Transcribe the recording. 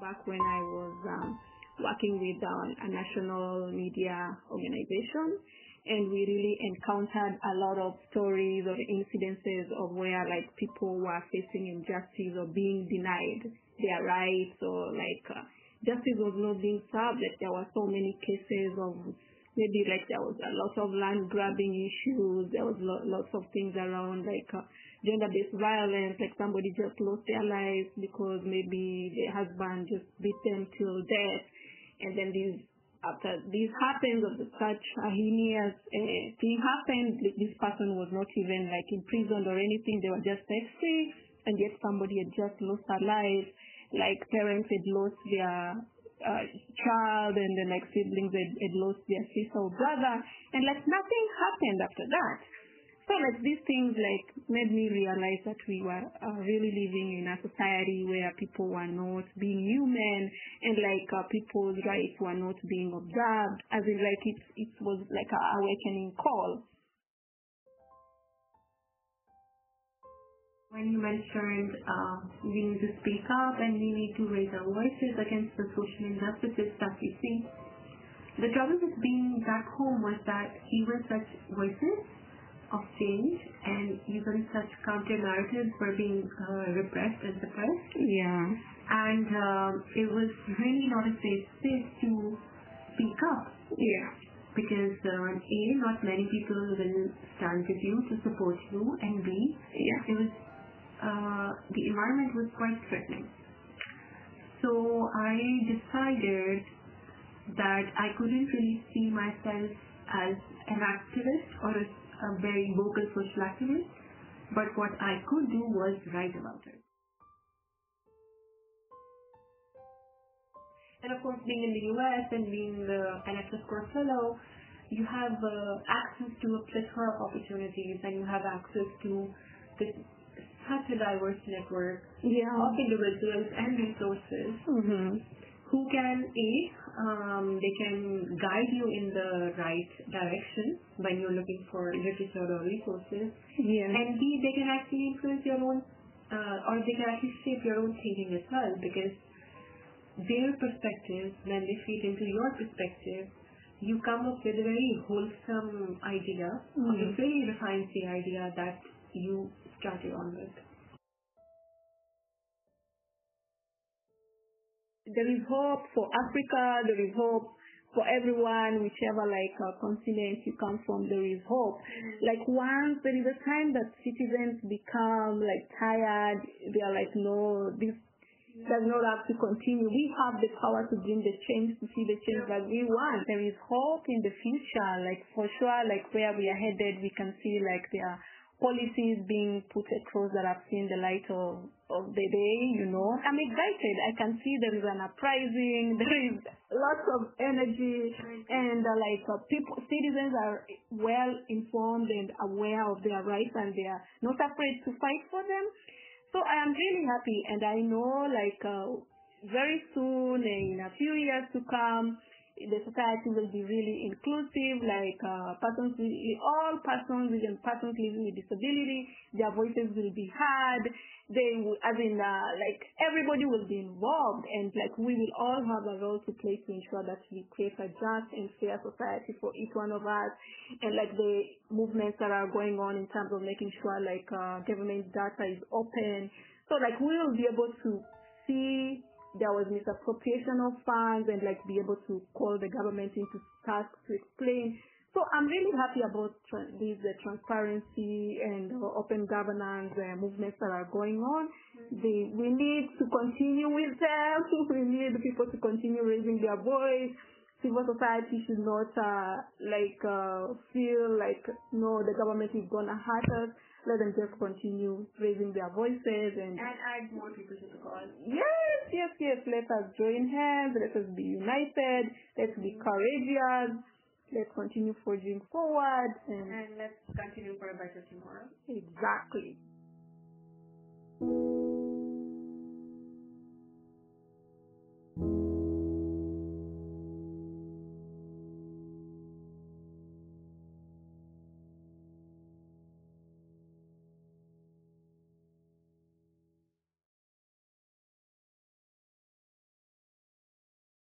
back when I was um, working with uh, a national media organization and we really encountered a lot of stories or incidences of where like people were facing injustice or being denied their rights or like uh, justice was not being served. There were so many cases of maybe like there was a lot of land grabbing issues. There was lo- lots of things around like uh, gender-based violence. Like somebody just lost their lives because maybe their husband just beat them till death, and then these after this happens or such a heinous uh, thing happened, this person was not even like imprisoned or anything. They were just set and yet somebody had just lost their life. Like parents had lost their uh, child, and then like siblings had, had lost their sister or brother, and like nothing happened after that. So like these things like made me realize that we were uh, really living in a society where people were not being human and like uh, people's rights were not being observed. As in like it it was like a awakening call. When you mentioned uh, we need to speak up and we need to raise our voices against the social injustices that we see, the trouble with being back home was that even such voices of change and even such counter narratives were being uh, repressed and suppressed. Yeah. And um, it was really not a safe space to speak up. Yeah. Because uh, A, not many people will stand with you to support you, and B, Yeah. it was environment was quite threatening. So I decided that I couldn't really see myself as an activist or a, a very vocal social activist, but what I could do was write about it. And of course, being in the US and being the, an Atlas Corps fellow, you have uh, access to a plethora of opportunities and you have access to this, such a diverse network Yeah. of individuals and resources Mm-hmm. who can a um, they can guide you in the right direction when you're looking for literature or resources Yeah. and b they can actually influence your own uh, or they can actually shape your own thinking as well because their perspective when they feed into your perspective you come up with a very wholesome idea Mhm. it really refines the idea that you started on with there is hope for Africa, there is hope for everyone, whichever like uh, continent you come from, there is hope. Like once there is a time that citizens become like tired, they are like, no, this does not have to continue. We have the power to bring the change, to see the change that we want. There is hope in the future, like for sure, like where we are headed, we can see like there are policies being put across that have seen the light of, of the day, you know. I'm excited. I can see there is an uprising, there is lots of energy, and uh, like uh, people, citizens are well informed and aware of their rights and they are not afraid to fight for them. So I am really happy and I know like uh, very soon, in a few years to come, the society will be really inclusive, like uh, persons, with, all persons and persons living with disability, their voices will be heard. They will, as in, uh, like everybody will be involved, and like we will all have a role to play to ensure that we create a just and fair society for each one of us, and like the movements that are going on in terms of making sure like uh, government data is open, so like we will be able to see there was misappropriation of funds and like be able to call the government into task to explain. So I'm really happy about tra- these uh, transparency and uh, open governance uh, movements that are going on. They, we need to continue with them. we need people to continue raising their voice. Civil society should not uh, like uh, feel like no, the government is gonna hurt us. Let them just continue raising their voices and and add more people to the cause Yes, yes, yes. Let us join hands. Let us be united. Let's be courageous. Let's continue forging forward. And and let's continue for a better tomorrow exactly.